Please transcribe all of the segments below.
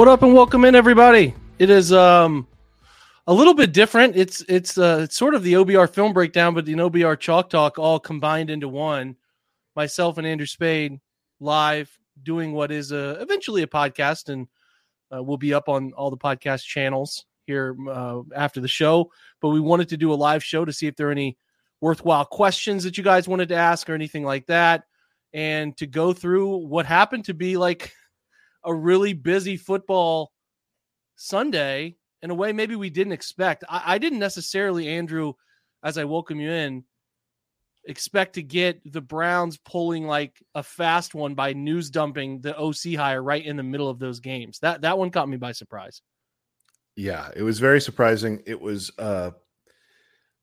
What up and welcome in everybody. It is um a little bit different. It's it's uh it's sort of the OBR film breakdown, but the OBR chalk talk all combined into one. Myself and Andrew Spade live doing what is uh, eventually a podcast and uh, will be up on all the podcast channels here uh, after the show. But we wanted to do a live show to see if there are any worthwhile questions that you guys wanted to ask or anything like that, and to go through what happened to be like a really busy football Sunday in a way maybe we didn't expect. I, I, didn't necessarily, Andrew, as I welcome you in, expect to get the Browns pulling like a fast one by news dumping the OC hire right in the middle of those games. That that one caught me by surprise. Yeah, it was very surprising. It was uh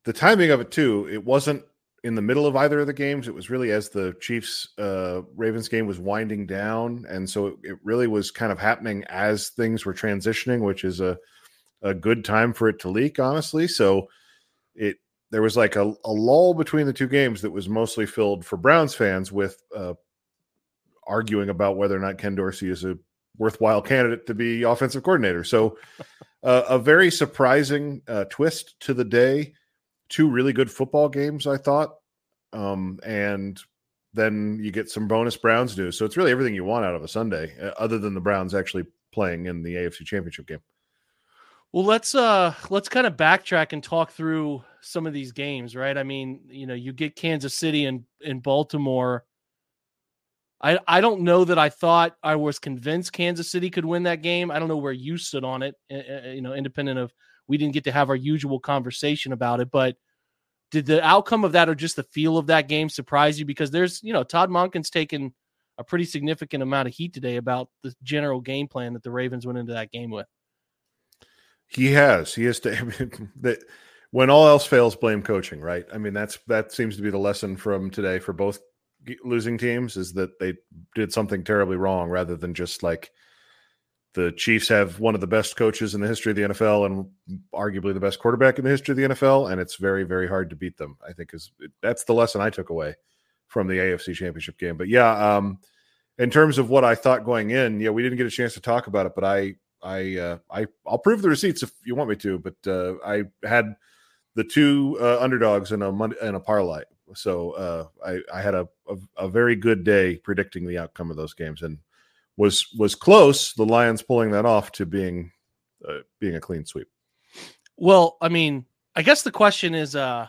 the timing of it too. It wasn't in the middle of either of the games. It was really as the Chiefs uh, Ravens game was winding down, and so it, it, really was kind of happening as things were transitioning, which is a a good time for it to leak, honestly. So it there was like a, a lull between the two games that was mostly filled for Browns fans with uh, arguing about whether or not Ken Dorsey is a worthwhile candidate to be offensive coordinator. So uh, a very surprising uh, twist to the day two really good football games, I thought. Um, and then you get some bonus Browns news. So it's really everything you want out of a Sunday, uh, other than the Browns actually playing in the AFC Championship game. Well, let's uh let's kind of backtrack and talk through some of these games, right? I mean, you know, you get Kansas City and in Baltimore. I I don't know that I thought I was convinced Kansas City could win that game. I don't know where you stood on it, you know, independent of we didn't get to have our usual conversation about it. But did the outcome of that or just the feel of that game surprise you? Because there's, you know, Todd Monken's taken a pretty significant amount of heat today about the general game plan that the Ravens went into that game with. He has. He has to. I mean, that when all else fails, blame coaching. Right. I mean, that's that seems to be the lesson from today for both losing teams is that they did something terribly wrong rather than just like the Chiefs have one of the best coaches in the history of the NFL and arguably the best quarterback in the history of the NFL, and it's very, very hard to beat them. I think is that's the lesson I took away from the AFC Championship game. But yeah, um, in terms of what I thought going in, yeah, we didn't get a chance to talk about it, but I, I, uh, I, I'll prove the receipts if you want me to. But uh, I had the two uh, underdogs in a in a parlay, so uh, I, I had a, a a very good day predicting the outcome of those games, and was was close. The Lions pulling that off to being uh, being a clean sweep. Well, I mean, I guess the question is, uh,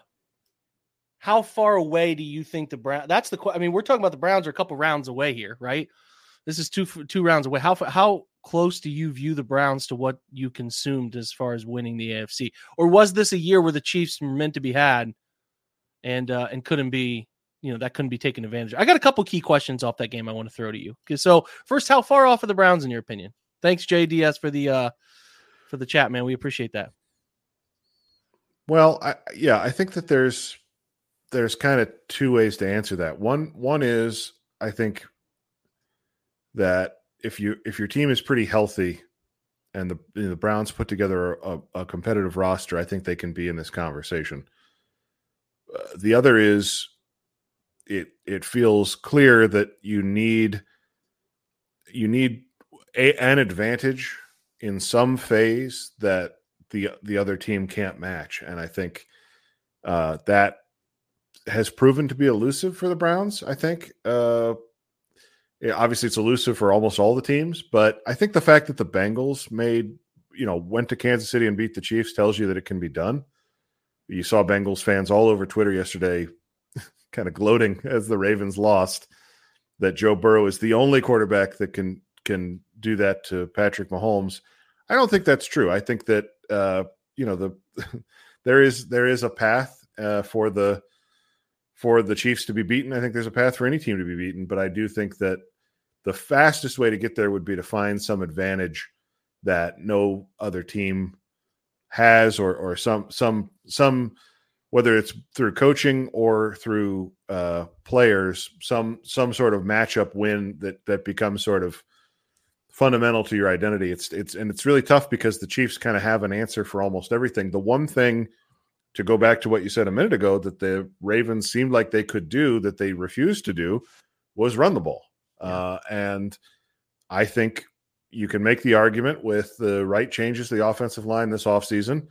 how far away do you think the Brown? That's the. Question. I mean, we're talking about the Browns are a couple rounds away here, right? This is two two rounds away. How how close do you view the Browns to what you consumed as far as winning the AFC, or was this a year where the Chiefs were meant to be had, and uh, and couldn't be you know that couldn't be taken advantage of. I got a couple key questions off that game I want to throw to you. So first, how far off are the Browns in your opinion? Thanks, JDS, for the uh for the chat, man. We appreciate that. Well, I, yeah, I think that there's there's kind of two ways to answer that. One one is I think that if you if your team is pretty healthy and the the Browns put together a, a competitive roster, I think they can be in this conversation. Uh, the other is it it feels clear that you need you need a, an advantage in some phase that the the other team can't match, and I think uh, that has proven to be elusive for the Browns. I think uh, yeah, obviously it's elusive for almost all the teams, but I think the fact that the Bengals made, you know, went to Kansas City and beat the Chiefs tells you that it can be done. You saw Bengals fans all over Twitter yesterday kind of gloating as the Ravens lost that Joe Burrow is the only quarterback that can can do that to Patrick Mahomes. I don't think that's true. I think that uh, you know the there is there is a path uh, for the for the Chiefs to be beaten. I think there's a path for any team to be beaten, but I do think that the fastest way to get there would be to find some advantage that no other team has or or some some some whether it's through coaching or through uh, players some some sort of matchup win that that becomes sort of fundamental to your identity. It's it's and it's really tough because the chiefs kind of have an answer for almost everything. The one thing to go back to what you said a minute ago that the Ravens seemed like they could do that they refused to do was run the ball. Uh, and I think you can make the argument with the right changes to the offensive line this offseason,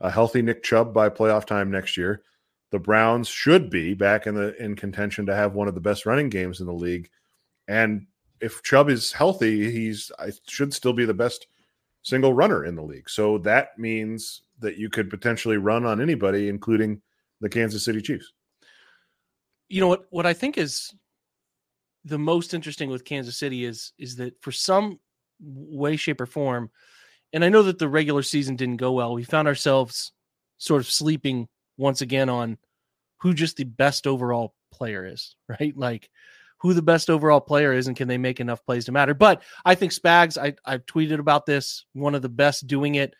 a healthy Nick Chubb by playoff time next year. The Browns should be back in the in contention to have one of the best running games in the league. And if Chubb is healthy, he's I should still be the best single runner in the league. So that means that you could potentially run on anybody, including the Kansas City Chiefs. You know what? What I think is the most interesting with Kansas City is is that for some way, shape, or form, and I know that the regular season didn't go well. We found ourselves sort of sleeping once again on who just the best overall player is, right? Like who the best overall player is and can they make enough plays to matter. But I think Spags, I, I've tweeted about this, one of the best doing it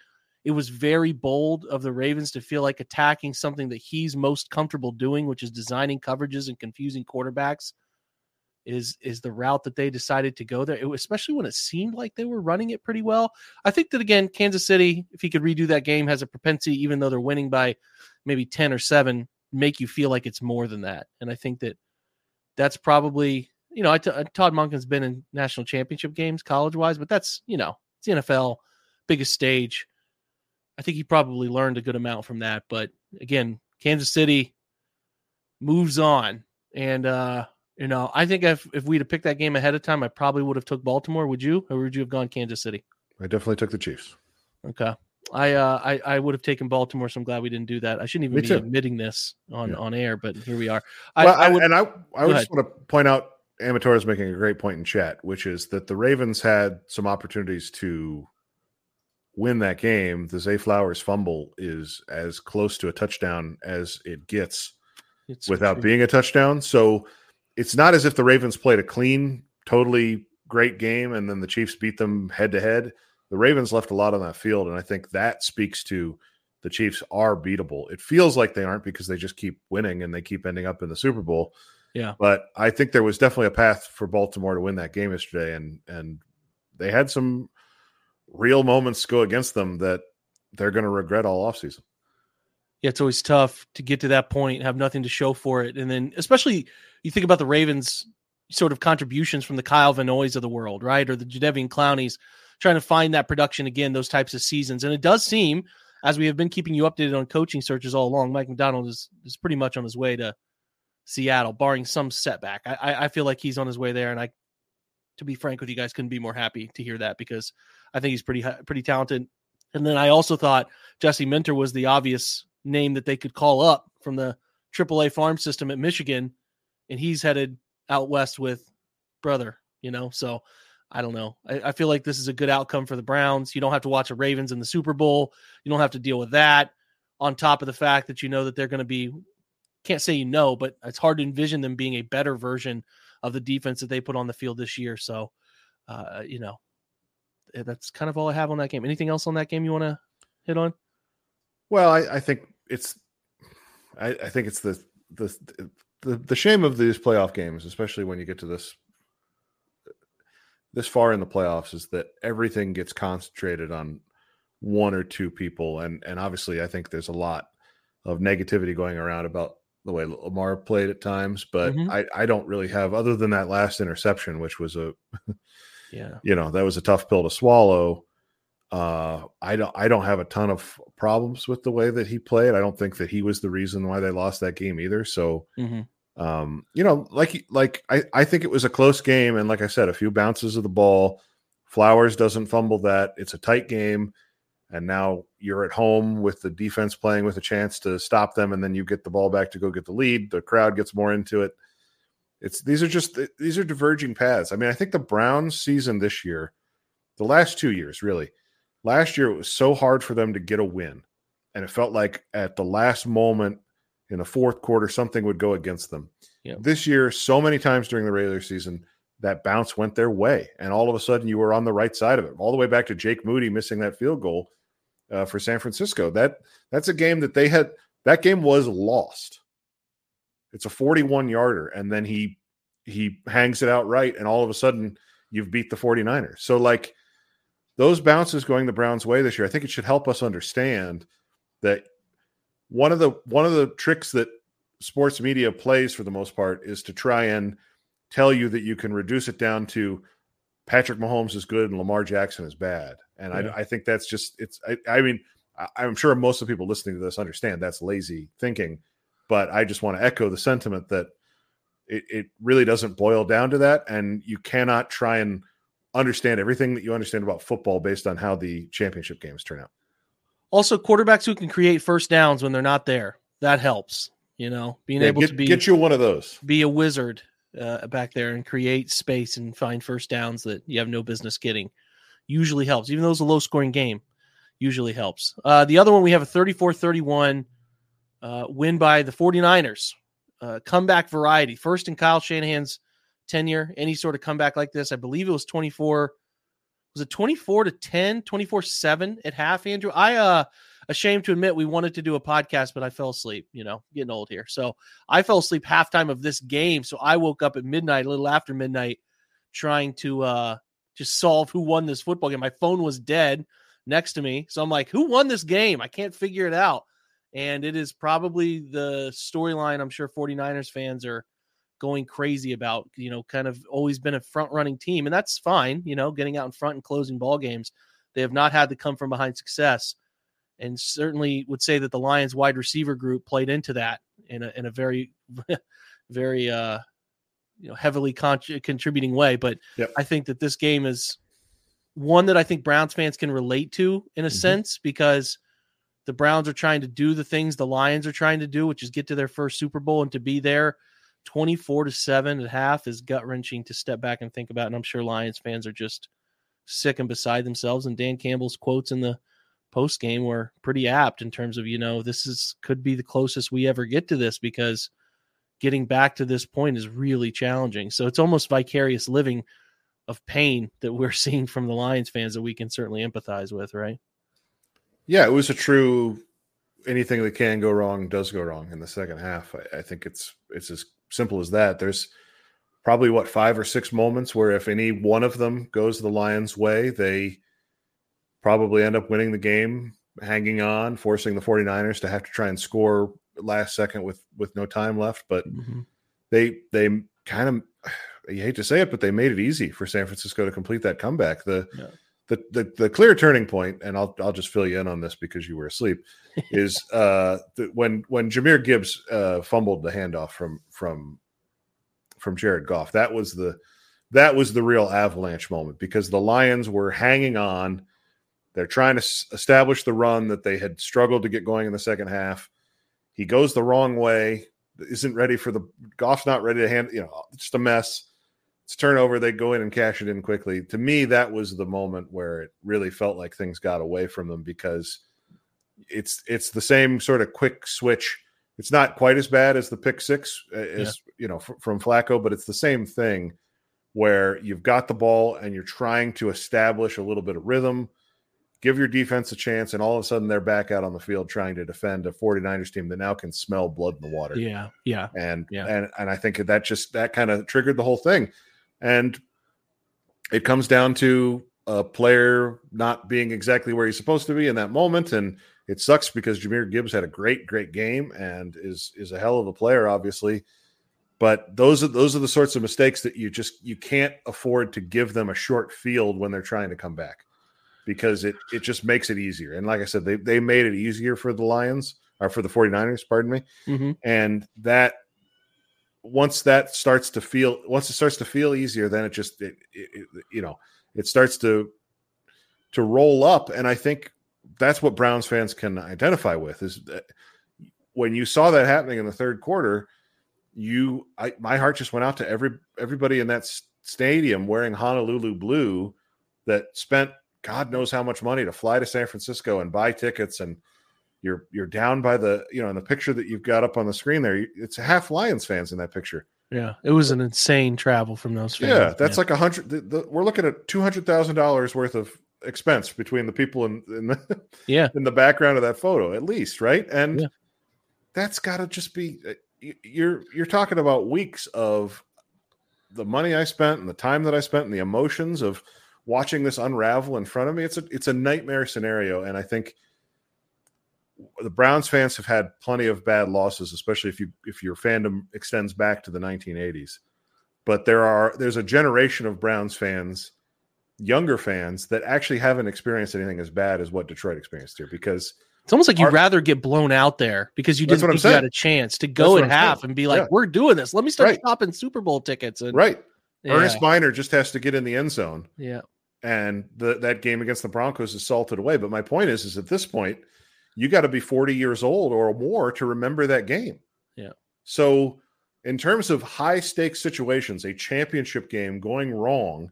it was very bold of the Ravens to feel like attacking something that he's most comfortable doing, which is designing coverages and confusing quarterbacks. Is is the route that they decided to go there? It especially when it seemed like they were running it pretty well. I think that again, Kansas City, if he could redo that game, has a propensity, even though they're winning by maybe ten or seven, make you feel like it's more than that. And I think that that's probably you know, I t- Todd Monken's been in national championship games college wise, but that's you know, it's the NFL, biggest stage. I think he probably learned a good amount from that. But again, Kansas City moves on, and uh, you know, I think if if we'd have picked that game ahead of time, I probably would have took Baltimore. Would you, or would you have gone Kansas City? I definitely took the Chiefs. Okay. I uh I, I would have taken Baltimore, so I'm glad we didn't do that. I shouldn't even be admitting this on, yeah. on air, but here we are. I, well, I, I would, and I I would just want to point out Amateur is making a great point in chat, which is that the Ravens had some opportunities to win that game, the Zay Flowers fumble is as close to a touchdown as it gets it's without true. being a touchdown. So it's not as if the Ravens played a clean, totally great game and then the Chiefs beat them head to head. The Ravens left a lot on that field, and I think that speaks to the Chiefs are beatable. It feels like they aren't because they just keep winning and they keep ending up in the Super Bowl. Yeah. But I think there was definitely a path for Baltimore to win that game yesterday and and they had some real moments go against them that they're going to regret all offseason. Yeah, it's always tough to get to that point, have nothing to show for it. And then, especially, you think about the Ravens sort of contributions from the Kyle Van Noys of the world, right? Or the Jadeveon Clowneys trying to find that production again, those types of seasons. And it does seem, as we have been keeping you updated on coaching searches all along, Mike Macdonald is, is pretty much on his way to Seattle, barring some setback. I, I feel like he's on his way there. And I, to be frank with you guys, couldn't be more happy to hear that because I think he's pretty pretty talented. And then I also thought Jesse Minter was the obvious name that they could call up from the AAA farm system at Michigan, and he's headed out west with brother. You know, so I don't know. I, I, feel like this is a good outcome for the Browns. You don't have to watch a Ravens in the Super Bowl. You don't have to deal with that. On top of the fact that you know that they're going to be, can't say you know, but it's hard to envision them being a better version of the defense that they put on the field this year. So, uh, you know, Eh, that's kind of all I have on that game. Anything else on that game you want to hit on? Well, I, I think it's, I, I, think it's the, the the the shame of these playoff games, especially when you get to this. this far in the playoffs is that everything gets concentrated on one or two people, and and obviously I think there's a lot of negativity going around about the way Lamar played at times, but mm-hmm. I I don't really have other than that last interception, which was a yeah you know that was a tough pill to swallow. Uh, I don't I don't have a ton of problems with the way that he played. I don't think that he was the reason why they lost that game either. So. Mm-hmm um, you know, like like I, I think it was a close game, and like I said, a few bounces of the ball. Flowers doesn't fumble that. It's a tight game, and now you're at home with the defense playing with a chance to stop them, and then you get the ball back to go get the lead. The crowd gets more into it. It's these are just these are diverging paths. I mean, I think the Browns season this year, the last two years, really, last year it was so hard for them to get a win, and it felt like at the last moment in the fourth quarter, something would go against them. Yep. This year, so many times during the regular season, that bounce went their way. And all of a sudden, you were on the right side of it, all the way back to Jake Moody missing that field goal uh, for San Francisco. That That's a game that they had, that game was lost. It's a 41 yarder. And then he, he hangs it out right. And all of a sudden, you've beat the 49ers. So, like, those bounces going the Browns' way this year, I think it should help us understand that one of the one of the tricks that sports media plays for the most part is to try and tell you that you can reduce it down to Patrick Mahomes is good and Lamar Jackson is bad. And yeah. I, I, think that's just it's. I, I mean, I, am sure most of the people listening to this understand that's lazy thinking, but I just want to echo the sentiment that it, it really doesn't boil down to that, and you cannot try and understand everything that you understand about football based on how the championship games turn out. Also, quarterbacks who can create first downs when they're not there. That helps. You know, being yeah, able get, to be get you one of those. Be a wizard uh, back there and create space and find first downs that you have no business getting. Usually helps. Even though it's a low scoring game, usually helps. Uh, the other one, we have a 34 31 uh, win by the 49ers. Uh, comeback variety. First in Kyle Shanahan's tenure, any sort of comeback like this. I believe it was 24 was it 24 to 10 24 7 at half andrew? I uh ashamed to admit we wanted to do a podcast but i fell asleep you know getting old here. So i fell asleep halftime of this game so i woke up at midnight a little after midnight trying to uh just solve who won this football game. My phone was dead next to me so i'm like who won this game? I can't figure it out. And it is probably the storyline i'm sure 49ers fans are going crazy about, you know, kind of always been a front running team. And that's fine, you know, getting out in front and closing ball games. They have not had the come from behind success. And certainly would say that the Lions wide receiver group played into that in a, in a very, very, uh, you know, heavily con- contributing way. But yep. I think that this game is one that I think Browns fans can relate to in a mm-hmm. sense because the Browns are trying to do the things the Lions are trying to do, which is get to their first Super Bowl and to be there 24 to 7 at half is gut wrenching to step back and think about. And I'm sure Lions fans are just sick and beside themselves. And Dan Campbell's quotes in the post game were pretty apt in terms of, you know, this is could be the closest we ever get to this because getting back to this point is really challenging. So it's almost vicarious living of pain that we're seeing from the Lions fans that we can certainly empathize with, right? Yeah, it was a true anything that can go wrong does go wrong in the second half. I, I think it's it's as simple as that. There's probably what five or six moments where if any one of them goes the Lions' way, they probably end up winning the game, hanging on, forcing the 49ers to have to try and score last second with with no time left. But mm-hmm. they they kind of you hate to say it, but they made it easy for San Francisco to complete that comeback. The yeah. The, the the clear turning point, and I'll I'll just fill you in on this because you were asleep is uh, the, when when Jahmyr Gibbs uh, fumbled the handoff from from from Jared Goff. That was the that was the real avalanche moment because the Lions were hanging on. They're trying to s- establish the run that they had struggled to get going in the second half. He goes the wrong way, isn't ready for the Goff's not ready to hand. You know, just a mess. It's turnover. They go in and cash it in quickly. To me, that was the moment where it really felt like things got away from them because it's it's the same sort of quick switch. It's not quite as bad as the pick six uh, as yeah. you know f- from Flacco, but it's the same thing where you've got the ball and you're trying to establish a little bit of rhythm, give your defense a chance, and all of a sudden they're back out on the field trying to defend a 49ers team that now can smell blood in the water. Yeah, yeah. And yeah. and and I think that just that kind of triggered the whole thing. And it comes down to a player not being exactly where he's supposed to be in that moment, and it sucks because Jahmyr Gibbs had a great, great game and is is a hell of a player, obviously. But those are those are the sorts of mistakes that you just you can't afford to give them a short field when they're trying to come back because it it just makes it easier. And like I said, they they made it easier for the Lions or for the 49ers, pardon me. Mm-hmm. And that once that starts to feel once it starts to feel easier, then it just it, it, it, you know it starts to to roll up. And I think that's what Browns fans can identify with is that when you saw that happening in the third quarter, you I my heart just went out to every everybody in that stadium wearing Honolulu blue that spent God knows how much money to fly to San Francisco and buy tickets and you're you're down by the you know in the picture that you've got up on the screen there it's half lions fans in that picture. Yeah it was an insane travel from those fans, yeah that's like a hundred we're looking at two hundred thousand dollars worth of expense between the people in, in the yeah. in the background of that photo at least right? And Yeah. that's got to just be uh, you're you're talking about weeks of the money I spent and the time that I spent and the emotions of watching this unravel in front of me. It's a it's a nightmare scenario and I think the Browns fans have had plenty of bad losses especially if you if your fandom extends back to the 1980s but there are there's a generation of Browns fans younger fans that actually haven't experienced anything as bad as what Detroit experienced here because It's almost like you'd Our- rather get blown out there because you didn't think you had a chance to go at I'm saying. half and be like, Yeah. "We're doing this. Let me start Right. shopping Super Bowl tickets." And right yeah, Earnest Byner just has to get in the end zone yeah, and the, that game against the Broncos is salted away. But my point is, is at this point, you got to be 40 years old or more to remember that game. Yeah. So, in terms of high stakes situations, a championship game going wrong,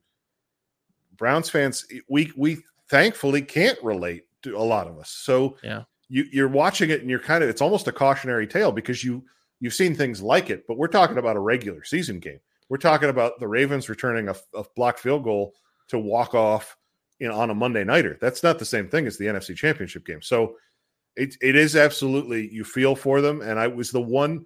Browns fans, eh, we we thankfully can't relate to a lot of us. So, Yeah. you you're watching it and you're kind of it's almost a cautionary tale because you you've seen things like it, but we're talking about a regular season game. We're talking about the Ravens returning a, a blocked field goal to walk off in, on a Monday nighter. That's not the same thing as the NFC Championship game. So it it is absolutely you feel for them. And I was the one.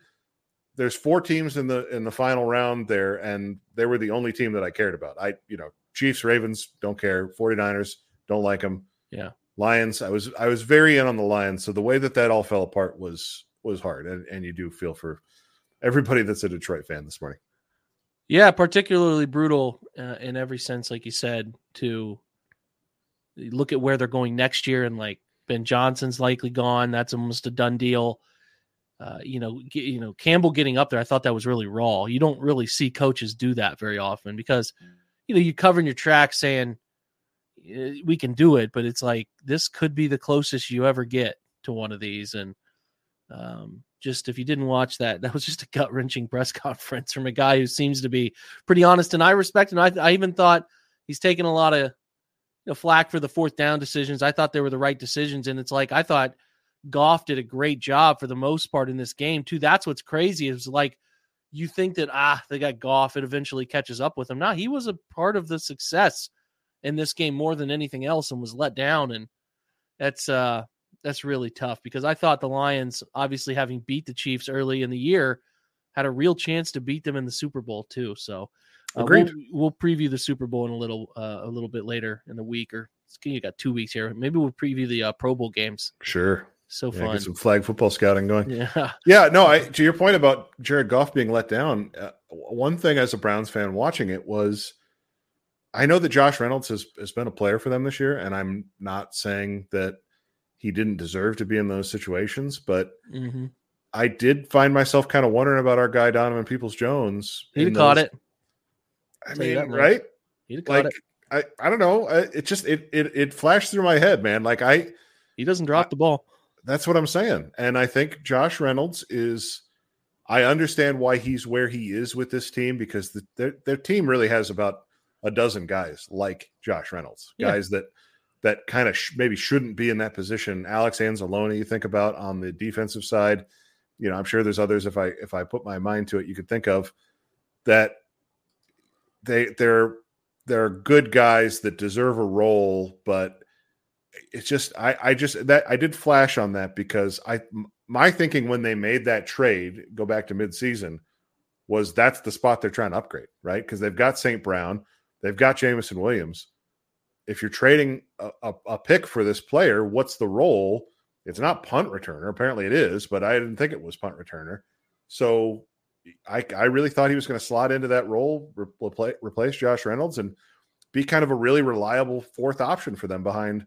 There's four teams in the in the final round there, and they were the only team that I cared about. I you know Chiefs, Ravens don't care. 49ers don't like them. Yeah. Lions. I was I was very in on the Lions. So the way that that all fell apart was was hard, and and you do feel for everybody that's a Detroit fan this morning. yeah. Particularly brutal uh, in every sense, like you said. To look at where they're going next year, and like Ben Johnson's likely gone. That's almost a done deal. Uh, you know, get, you know Campbell getting up there. I thought that was really raw. You don't really see coaches do that very often because you know you covering your tracks saying "Eh, we can do it, but it's like this could be the closest you ever get to one of these. And um, just if you didn't watch that, that was just a gut wrenching press conference from a guy who seems to be pretty honest, and I respect him. I, I even thought he's taken a lot of know, flack for the fourth down decisions. I thought they were the right decisions, and it's like I thought Goff did a great job for the most part in this game too. That's what's crazy is like you think that ah they got Goff, it eventually catches up with him. Now he was a part of the success in this game more than anything else, and was let down, and that's uh that's really tough because I thought the Lions, obviously having beat the Chiefs early in the year, had a real chance to beat them in the Super Bowl too. So uh, Agreed. We'll, we'll preview the Super Bowl in a little uh, a little bit later in the week, or you got two weeks here. Maybe we'll preview the uh, Pro Bowl games. Sure. So Yeah, fun. get some flag football scouting going. Yeah. Yeah, no, I to your point about Jared Goff being let down, uh, one thing as a Browns fan watching it was I know that Josh Reynolds has, has been a player for them this year, and I'm not saying that he didn't deserve to be in those situations, but hmm I did find myself kind of wondering about our guy Donovan Peoples Jones. He'd have caught it. I mean, right? He'd Like it. I, I don't know. I, it just it, it it flashed through my head, man. Like I He doesn't drop the ball. That's what I'm saying. And I think Josh Reynolds is I understand why he's where he is with this team because the, their their team really has about a dozen guys like Josh Reynolds, Yeah. guys that that kind of sh- maybe shouldn't be in that position. Alex Anzalone, you think about on the defensive side. You know, I'm sure there's others if I if I put my mind to it, you could think of that they they're they're good guys that deserve a role, but it's just I I just that I did flash on that because I my thinking when they made that trade go back to midseason was that's the spot they're trying to upgrade right because they've got St. Brown They've got Jameson Williams. If you're trading a, a, a pick for this player, what's the role? It's not punt returner. Apparently it is, but I didn't think it was punt returner. So I, I really thought he was going to slot into that role, replace, replace Josh Reynolds, and be kind of a really reliable fourth option for them behind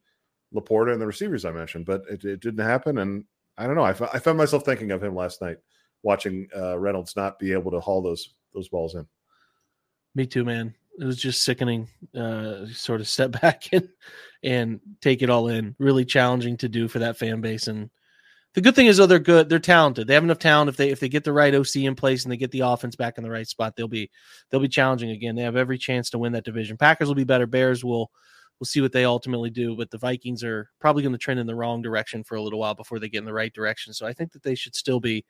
Laporta and the receivers I mentioned. But it, it didn't happen, and I don't know. I, f- I found myself thinking of him last night, watching uh, Reynolds not be able to haul those those balls in. Me too, man. It was just sickening. Uh, sort of step back and and take it all in. Really challenging to do for that fan base. And the good thing is, though, they're good. They're talented. They have enough talent. If they if they get the right OC in place and they get the offense back in the right spot, they'll be they'll be challenging again. They have every chance to win that division. Packers will be better. Bears will we'll see what they ultimately do. But the Vikings are probably going to trend in the wrong direction for a little while before they get in the right direction. So I think that they should still be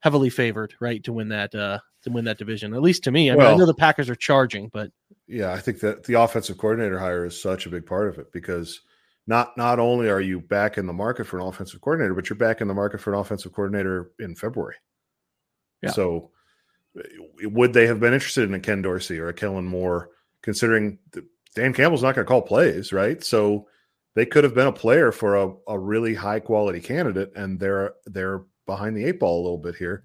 heavily favored, right, to win that uh to win that division. At least to me. I, well, mean, I know the Packers are charging, but yeah, I think that the offensive coordinator hire is such a big part of it because not not only are you back in the market for an offensive coordinator, but you're back in the market for an offensive coordinator in February. Yeah. So would they have been interested in a Ken Dorsey or a Kellen Moore, considering Dan Campbell's not going to call plays, right? So they could have been a player for a, a really high quality candidate, and they're they're behind the eight ball a little bit here.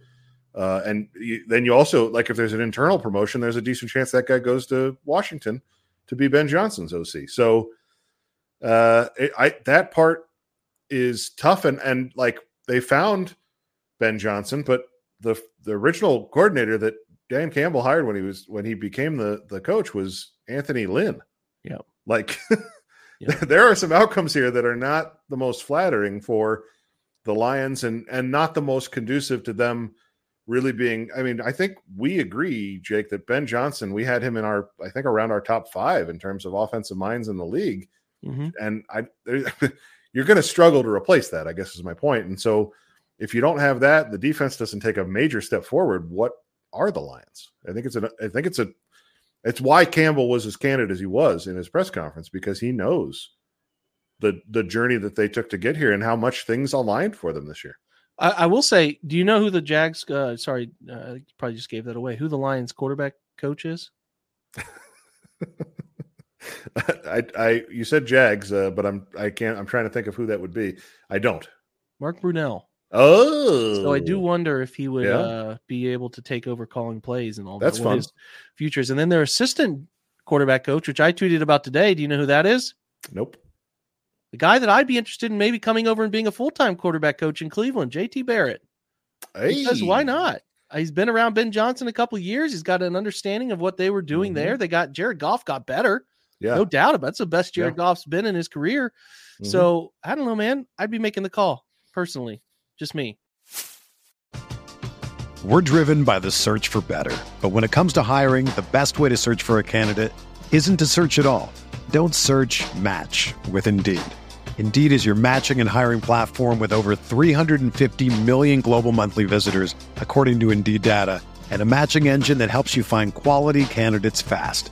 Uh, and you, then you also like if there's an internal promotion, there's a decent chance that guy goes to Washington to be Ben Johnson's OC. So uh, it, I that part is tough, and and like they found Ben Johnson, but the the original coordinator that Dan Campbell hired when he was when he became the the coach was Anthony Lynn. Yeah, like there are some outcomes here that are not the most flattering for the Lions and and not the most conducive to them really being I mean I think we agree Jake that Ben Johnson we had him in our I think around our top 5 in terms of offensive minds in the league mm-hmm. and I you're going to struggle to replace that I guess is my point. and so if you don't have that the defense doesn't take a major step forward what are the Lions I think it's a I think it's a it's why Campbell was as candid as he was in his press conference because he knows the the journey that they took to get here and how much things aligned for them this year. I, I will say, do you know who the Jags? Uh, sorry, uh, probably just gave that away. Who the Lions quarterback coach is? I, I, you said Jags, uh, but I'm, I can't. I'm trying to think of who that would be. I don't. Mark Brunell. Oh, so I do wonder if he would yeah. uh, be able to take over calling plays and all That's that. fun. futures, and then their assistant quarterback coach, which I tweeted about today. Do you know who that is? Nope. The guy that I'd be interested in maybe coming over and being a full time quarterback coach in Cleveland, JT Barrett. Hey. Because why not? He's been around Ben Johnson a couple years. He's got an understanding of what they were doing mm-hmm. there. They got Jared Goff got better. Yeah. No doubt about it. It's the best Jared yeah. Goff's been in his career. Mm-hmm. So I don't know, man. I'd be making the call personally. Just me. We're driven by the search for better. But when it comes to hiring, the best way to search for a candidate isn't to search at all. Don't search match with Indeed. Indeed is your matching and hiring platform with over 350 million global monthly visitors, according to Indeed data, and a matching engine that helps you find quality candidates fast.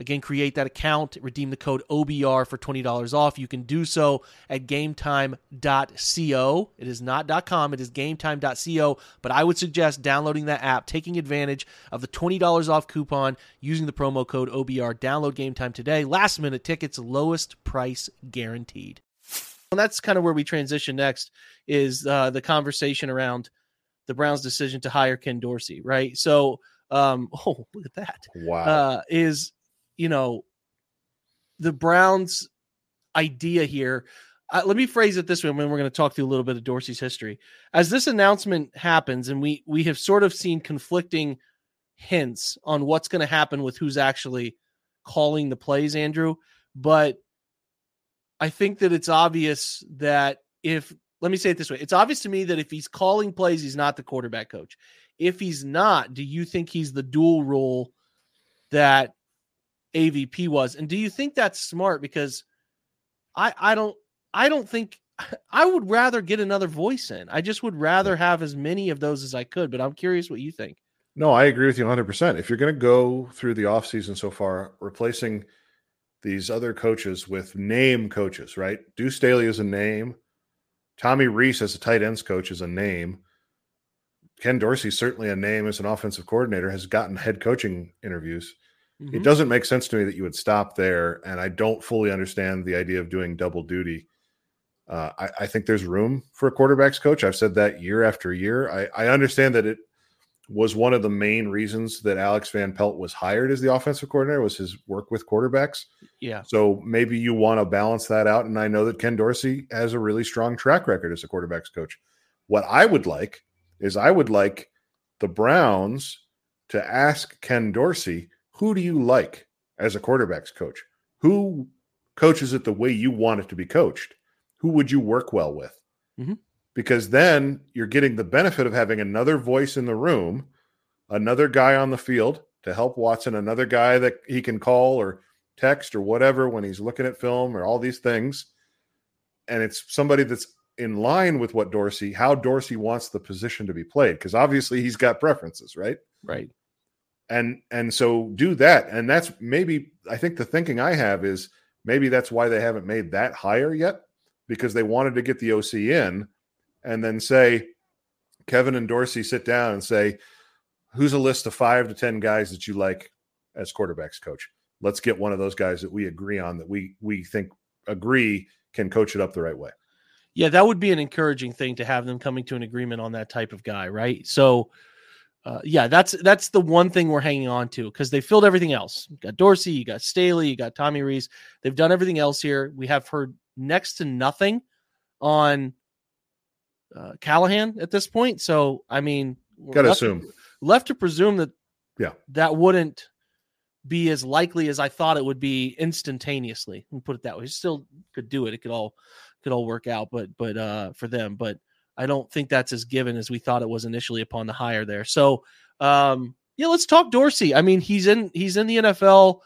Again, create that account, redeem the code OBR for $20 off. You can do so at gametime.co. It is not .com, it is gametime.co, but I would suggest downloading that app, taking advantage of the $20 off coupon using the promo code OBR. Download GameTime today. Last minute tickets, lowest price guaranteed. And that's kind of where we transition next is uh, the conversation around the Browns' decision to hire Ken Dorsey, right? So, um, oh, look at that. Wow. Uh, is you know, the Browns' idea here. Uh, let me phrase it this way, and we're going to talk through a little bit of Dorsey's history. As this announcement happens, and we we have sort of seen conflicting hints on what's going to happen with who's actually calling the plays, Andrew. But I think that it's obvious that if let me say it this way, it's obvious to me that if he's calling plays, he's not the quarterback coach. If he's not, do you think he's the dual role that AVP was. And do you think that's smart? Because I I don't I don't think I would rather get another voice in. I just would rather have as many of those as I could. But I'm curious what you think. No, I agree with you 100%. If you're going to go through the offseason so far, replacing these other coaches with name coaches, right? Deuce Staley is a name. Tommy Rees as a tight ends coach is a name. Ken Dorsey, certainly a name as an offensive coordinator, has gotten head coaching interviews. Mm-hmm. It doesn't make sense to me that you would stop there, and I don't fully understand the idea of doing double duty. Uh, I, I, think there's room for a quarterbacks coach. I've said that year after year. I, I, understand that it was one of the main reasons that Alex Van Pelt was hired as the offensive coordinator was his work with quarterbacks. Yeah. So maybe you want to balance that out. And I know that Ken Dorsey has a really strong track record as a quarterbacks coach. What I would like is I would like the Browns to ask Ken Dorsey who do you like as a quarterbacks coach? Who coaches it the way you want it to be coached? Who would you work well with? Mm-hmm. Because then you're getting the benefit of having another voice in the room, another guy on the field to help Watson, another guy that he can call or text or whatever when he's looking at film or all these things. And it's somebody that's in line with what Dorsey, how Dorsey wants the position to be played. Because obviously he's got preferences, right? Right and and so do that. And that's maybe i think the thinking i have is maybe that's why they haven't made that higher yet because they wanted to get the oc in and then say kevin and dorsey sit down and say who's a list of five to ten guys that you like as quarterbacks coach? Let's get one of those guys that we agree on that we we think agree can coach it up the right way. Yeah that would be an encouraging thing to have them coming to an agreement on that type of guy right? So uh, yeah, that's that's the one thing we're hanging on to because they filled everything else. You got Dorsey, you got Staley, you got Tommy Rees. They've done everything else here. We have heard next to nothing on uh, Callahan at this point. So I mean, gotta assume to, left to presume that yeah that wouldn't be as likely as I thought it would be instantaneously. Let me put it that way. He still could do it. It could all could all work out, but but uh for them, but I don't think that's as given as we thought it was initially upon the hire there. So, um, Yeah, let's talk Dorsey. I mean, he's in he's in the NFL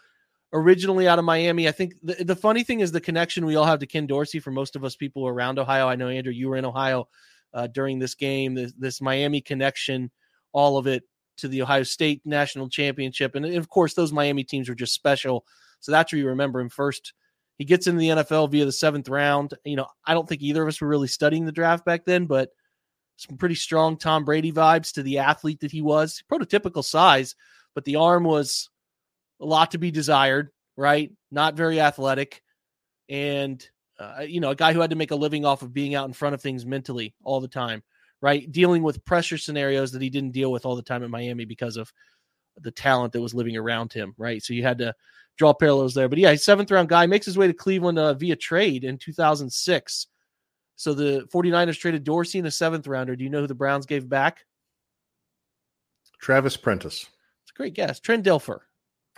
originally out of Miami. I think the, the funny thing is the connection we all have to Ken Dorsey for most of us people around Ohio. I know Andrew, you were in Ohio uh, during this game. This, this Miami connection, all of it to the Ohio State national championship, and of course those Miami teams were just special. So that's where you remember him first. He gets into the NFL via the seventh round. You know, I don't think either of us were really studying the draft back then, but some pretty strong Tom Brady vibes to the athlete that he was. Prototypical size, but the arm was a lot to be desired, right? Not very athletic. And, uh, you know, a guy who had to make a living off of being out in front of things mentally all the time, right? Dealing with pressure scenarios that he didn't deal with all the time in Miami because of the talent that was living around him, right? So you had to draw parallels there. But yeah, seventh round guy makes his way to Cleveland uh, via trade in 2006. So the 49ers traded Dorsey in a seventh rounder. Do you know who the Browns gave back? Travis Prentice. It's a great guess. Trent Dilfer.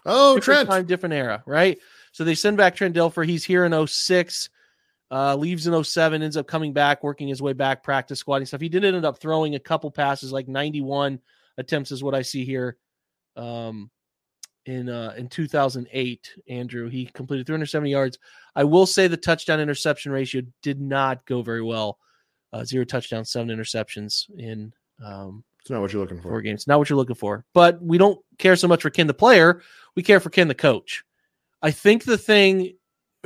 Oh, different Trent. time, different era, right? So they send back Trent Dilfer. He's here in 06, uh, leaves in 07, ends up coming back, working his way back, practice squatting stuff. He did end up throwing a couple passes, like 91 attempts is what I see here. Um, in uh, in 2008, Andrew, he completed 370 yards. I will say the touchdown interception ratio did not go very well. Uh, zero touchdowns, seven interceptions in um, It's not what you're looking for. four games. Not what you're looking for. But we don't care so much for Ken the player. We care for Ken the coach. I think the thing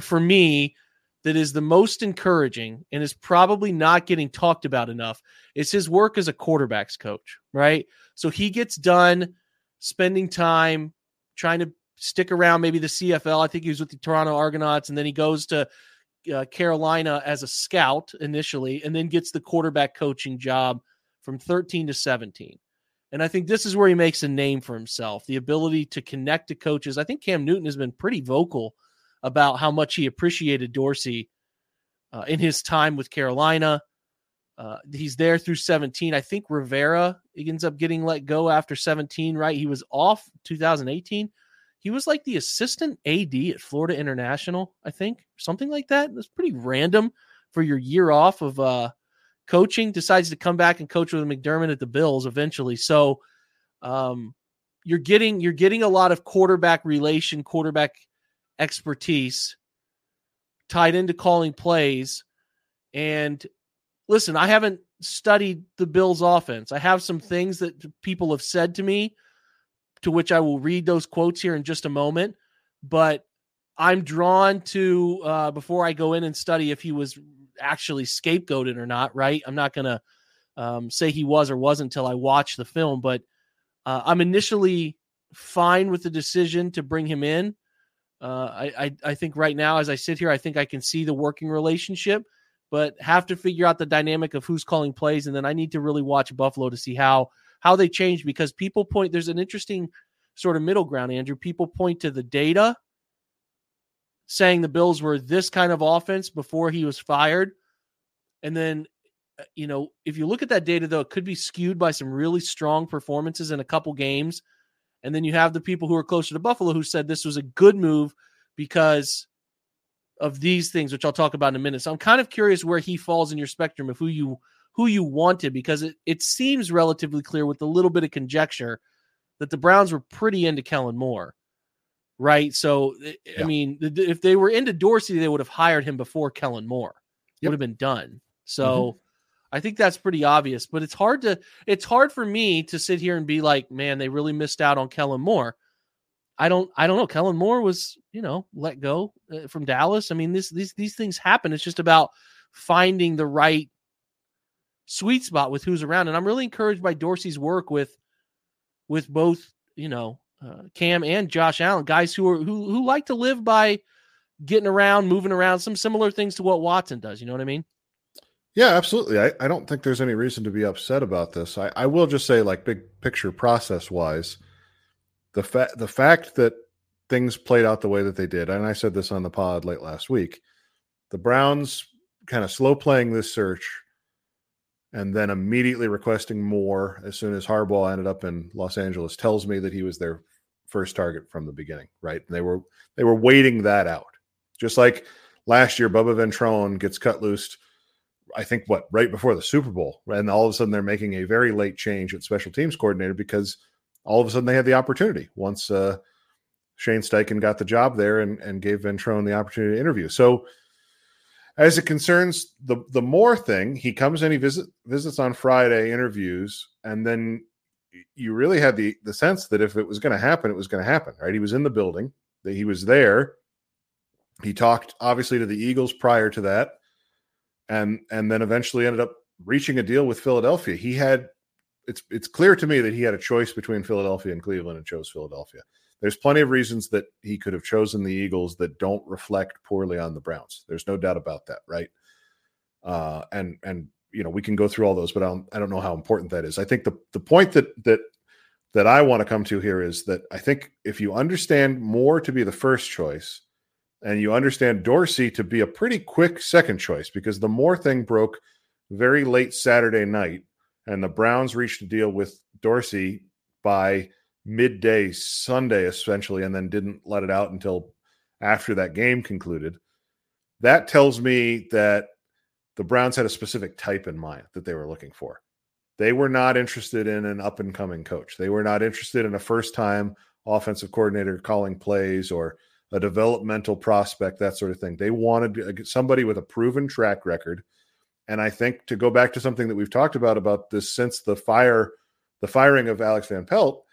for me that is the most encouraging and is probably not getting talked about enough is his work as a quarterbacks coach, right? So he gets done spending time trying to stick around maybe the CFL. I think he was with the Toronto Argonauts and then he goes to uh, Carolina as a scout initially and then gets the quarterback coaching job from 13 to 17. And I think this is where he makes a name for himself the ability to connect to coaches. I think Cam Newton has been pretty vocal about how much he appreciated Dorsey uh, in his time with Carolina. Uh, he's there through 17. I think Rivera ends up getting let go after 17, right? He was off 2018. He was like the assistant AD at Florida International, I think, something like that. That's pretty random for your year off of uh, coaching. Decides to come back and coach with McDermott at the Bills eventually. So um, you're getting you're getting a lot of quarterback relation, quarterback expertise tied into calling plays. And listen, I haven't studied the Bills offense. I have some things that people have said to me to which I will read those quotes here in just a moment, but I'm drawn to uh, before I go in and study if he was actually scapegoated or not, right? I'm not to um, say he was or wasn't until I watch the film, but uh, I'm initially fine with the decision to bring him in. Uh, I, I, I think right now, as I sit here, I think I can see the working relationship, but have to figure out the dynamic of who's calling plays, and then I need to really watch Buffalo to see how how they change because people point. There's an interesting sort of middle ground, Andrew. People point to the data, saying the Bills were this kind of offense before he was fired, and then uh, you know if you look at that data though, it could be skewed by some really strong performances in a couple games and then you have the people who are closer to Buffalo who said this was a good move because of these things, which I'll talk about in a minute. So I'm kind of curious where he falls in your spectrum of who you who you wanted, because it, it seems relatively clear with a little bit of conjecture that the Browns were pretty into Kellen Moore. Right. So eh, eh, I mean, if they were into Dorsey, they would have hired him before Kellen Moore. Yep. Would have been done. So mm-hmm. I think that's pretty obvious, but it's hard to it's hard for me to sit here and be like, man, they really missed out on Kellen Moore. I don't I don't know. Kellen Moore was, you know, let go uh, from Dallas. I mean, this these these things happen. It's just about finding the right sweet spot with who's around. And I'm really encouraged by Dorsey's work with with both, you know, uh, Cam and Josh Allen, guys who are who who like to live by getting around, moving around, some similar things to what Watson does. You know what I mean? Yeah, absolutely. I, I don't think there's any reason to be upset about this. I, I will just say, like big picture process wise, the fact the fact that things played out the way that they did, and I said this on the pod late last week, the Browns kind of slow playing this search and then immediately requesting Moore as soon as Harbaugh ended up in Los Angeles tells me that he was their first target from the beginning, right? And they were they were waiting that out. Just like last year, Bubba Ventrone gets cut loose I think what right before the Super Bowl, and all of a sudden they're making a very late change at special teams coordinator because all of a sudden they had the opportunity once uh, Shane Steichen got the job there and, and gave Ventrone the opportunity to interview. So as it concerns the the Moore thing, he comes in, he visit visits on Friday, interviews, and then you really had the the sense that if it was going to happen, it was going to happen. Right? He was in the building, that he was there. He talked obviously to the Eagles prior to that, and and then eventually ended up reaching a deal with Philadelphia. He had it's it's clear to me that he had a choice between Philadelphia and Cleveland and chose Philadelphia. There's plenty of reasons that he could have chosen the Eagles that don't reflect poorly on the Browns. There's no doubt about that, right? Uh, and and you know we can go through all those, but I don't I don't know how important that is. I think the the point that that that I want to come to here is that I think if you understand Moore to be the first choice, and you understand Dorsey to be a pretty quick second choice, because the Moore thing broke very late Saturday night, and the Browns reached a deal with Dorsey by midday Sunday, essentially, and then didn't let it out until after that game concluded. That tells me that the Browns had a specific type in mind that they were looking for. They were not interested in an up and coming coach. They were not interested in a first time offensive coordinator calling plays or a developmental prospect, that sort of thing. They wanted somebody with a proven track record. And I think to go back to something that we've talked about about this since the fire, the firing of Alex Van Pelt,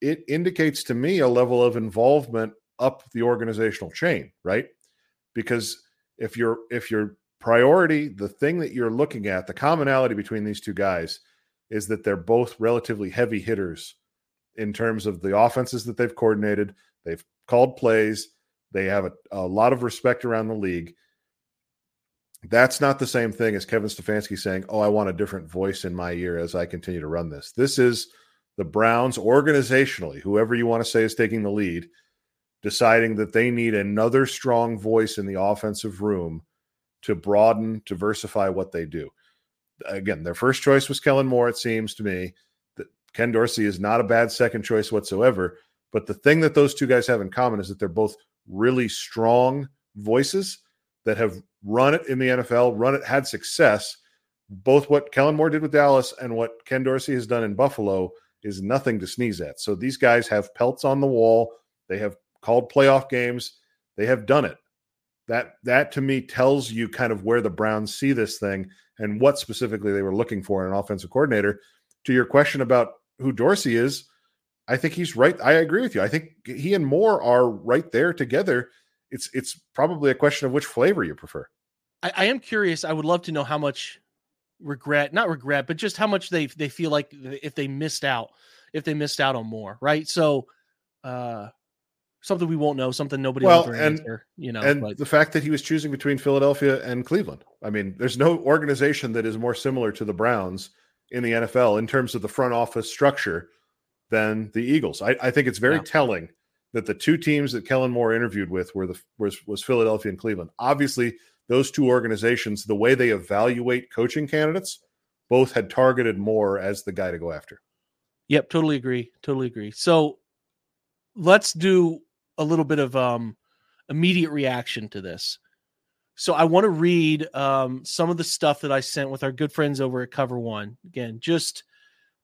it indicates to me a level of involvement up the organizational chain, right? Because if your if your priority, the thing that you're looking at, the commonality between these two guys is that they're both relatively heavy hitters in terms of the offenses that they've coordinated. They've called plays. They have a, a lot of respect around the league. That's not the same thing as Kevin Stefanski saying, "Oh, I want a different voice in my ear as I continue to run this." This is the Browns organizationally, whoever you want to say is taking the lead, deciding that they need another strong voice in the offensive room to broaden, diversify what they do. Again, their first choice was Kellen Moore, it seems to me. That Ken Dorsey is not a bad second choice whatsoever. But the thing that those two guys have in common is that they're both really strong voices that have run it in the NFL, run it, had success. Both what Kellen Moore did with Dallas and what Ken Dorsey has done in Buffalo is nothing to sneeze at. So these guys have pelts on the wall. They have called playoff games. They have done it. That that to me tells you kind of where the Browns see this thing and what specifically they were looking for in an offensive coordinator. To your question about who Dorsey is, I think he's right. I agree with you. I think he and Moore are right there together. It's it's probably a question of which flavor you prefer. I, I am curious. I would love to know how much regret, not regret, but just how much they they feel like if they missed out, if they missed out on Moore, right? So, uh, something we won't know, something nobody well, and answer, you know, and but. the fact that he was choosing between Philadelphia and Cleveland. I mean, there's no organization that is more similar to the Browns in the NFL in terms of the front office structure than the Eagles. I, I think it's very yeah. telling that the two teams that Kellen Moore interviewed with were the was was Philadelphia and Cleveland. Obviously, those two organizations, the way they evaluate coaching candidates, both had targeted Moore as the guy to go after. Yep, totally agree. Totally agree. So let's do a little bit of um immediate reaction to this. So I want to read um, some of the stuff that I sent with our good friends over at Cover One. Again, just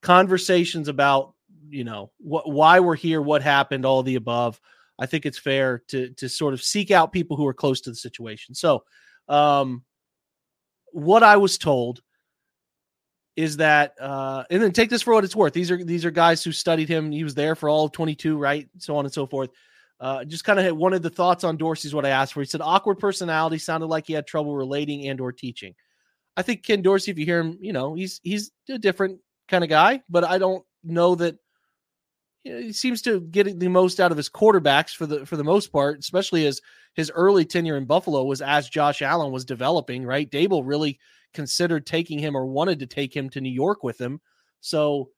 conversations about you know what why we're here, what happened, all the above. I think it's fair to to sort of seek out people who are close to the situation. So um, what I was told is that, uh, and then take this for what it's worth. These are these are guys who studied him. He was there for all of 22, right? So on and so forth. Uh, just kind of one of the thoughts on Dorsey's what I asked for. He said awkward personality, sounded like he had trouble relating and or teaching. I think Ken Dorsey, if you hear him, you know he's he's a different kind of guy, but I don't know that he seems to get the most out of his quarterbacks for the for the most part, especially as his early tenure in Buffalo was as Josh Allen was developing. Right, Daboll really considered taking him or wanted to take him to New York with him. So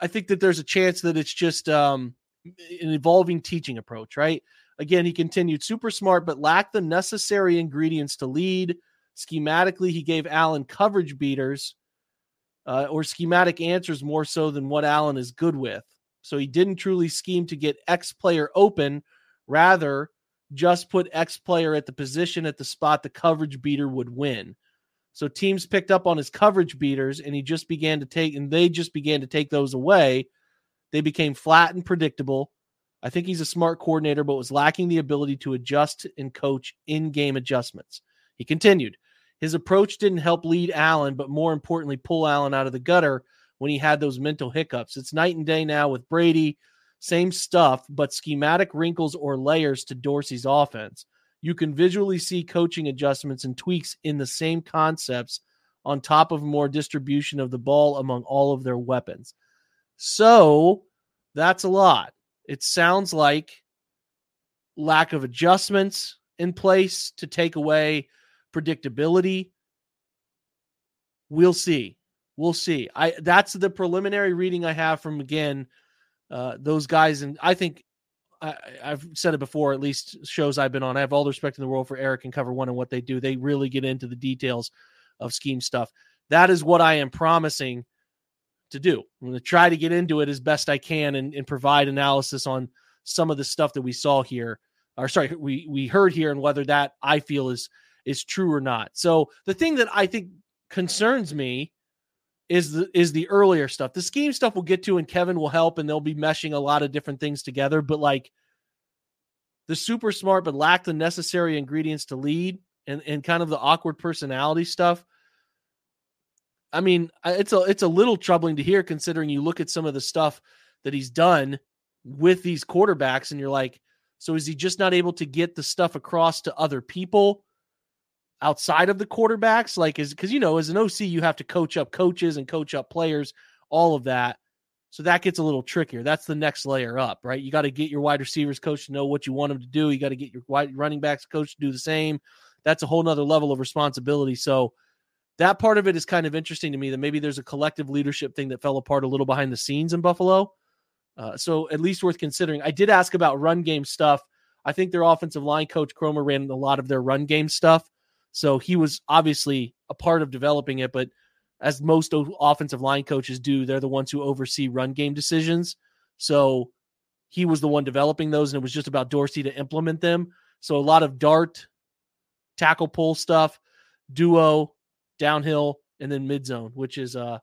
I think that there's a chance that it's just um, an evolving teaching approach. Right. Again, he continued super smart, but lacked the necessary ingredients to lead. Schematically, he gave Allen coverage beaters uh, or schematic answers more so than what Allen is good with. So he didn't truly scheme to get X player open, rather, just put X player at the position at the spot the coverage beater would win. So teams picked up on his coverage beaters and he just began to take, and they just began to take those away. they became flat and predictable. I think he's a smart coordinator, but was lacking the ability to adjust and coach in game adjustments. He continued, his approach didn't help lead Allen, but more importantly, pull Allen out of the gutter when he had those mental hiccups. It's night and day now with Brady. Same stuff, but schematic wrinkles or layers to Dorsey's offense. You can visually see coaching adjustments and tweaks in the same concepts on top of more distribution of the ball among all of their weapons. So that's a lot. It sounds like lack of adjustments in place to take away predictability. We'll see. We'll see. I that's the preliminary reading I have from again uh, those guys, and I think I, have said it before. At least shows I've been on, I have all the respect in the world for Eric and Cover One and what they do. They really get into the details of scheme stuff. That is what I am promising to do. I'm going to try to get into it as best I can and, and provide analysis on some of the stuff that we saw here, or sorry, we we heard here, and whether that I feel is is true or not. So the thing that I think concerns me is the is the earlier stuff. The scheme stuff we'll get to, and Kevin will help, and they'll be meshing a lot of different things together. But like the super smart but lack the necessary ingredients to lead, and and kind of the awkward personality stuff. I mean, it's a it's a little troubling to hear considering you look at some of the stuff that he's done with these quarterbacks, and you're like, so is he just not able to get the stuff across to other people outside of the quarterbacks? Like, is because you know, as an OC, you have to coach up coaches and coach up players, all of that. So that gets a little trickier. That's the next layer up, right? You got to get your wide receivers coach to know what you want them to do. You got to get your wide running backs coach to do the same. That's a whole nother level of responsibility. So that part of it is kind of interesting to me that maybe there's a collective leadership thing that fell apart a little behind the scenes in Buffalo. Uh, so at least worth considering. I did ask about run game stuff. I think their offensive line coach Kromer ran a lot of their run game stuff. So he was obviously a part of developing it, but as most offensive line coaches do, they're the ones who oversee run game decisions. So he was the one developing those, and it was just about Dorsey to implement them. So a lot of dart, tackle pull stuff, duo, downhill, and then mid zone, which is a,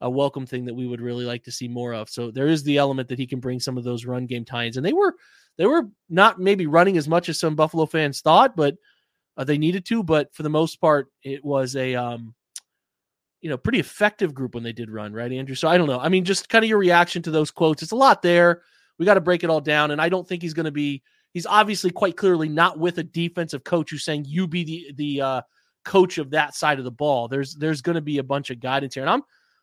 a welcome thing that we would really like to see more of. So there is the element that he can bring some of those run game tie-ins, and they were they were not maybe running as much as some Buffalo fans thought, but uh, they needed to. But for the most part, it was a um, you know pretty effective group when they did run, right, Andrew? So I don't know. I mean, just kind of your reaction to those quotes. It's a lot there. We got to break it all down, and I don't think he's going to be. He's obviously quite clearly not with a defensive coach who's saying you be the the uh, coach of that side of the ball. There's there's going to be a bunch of guidance here, and I'm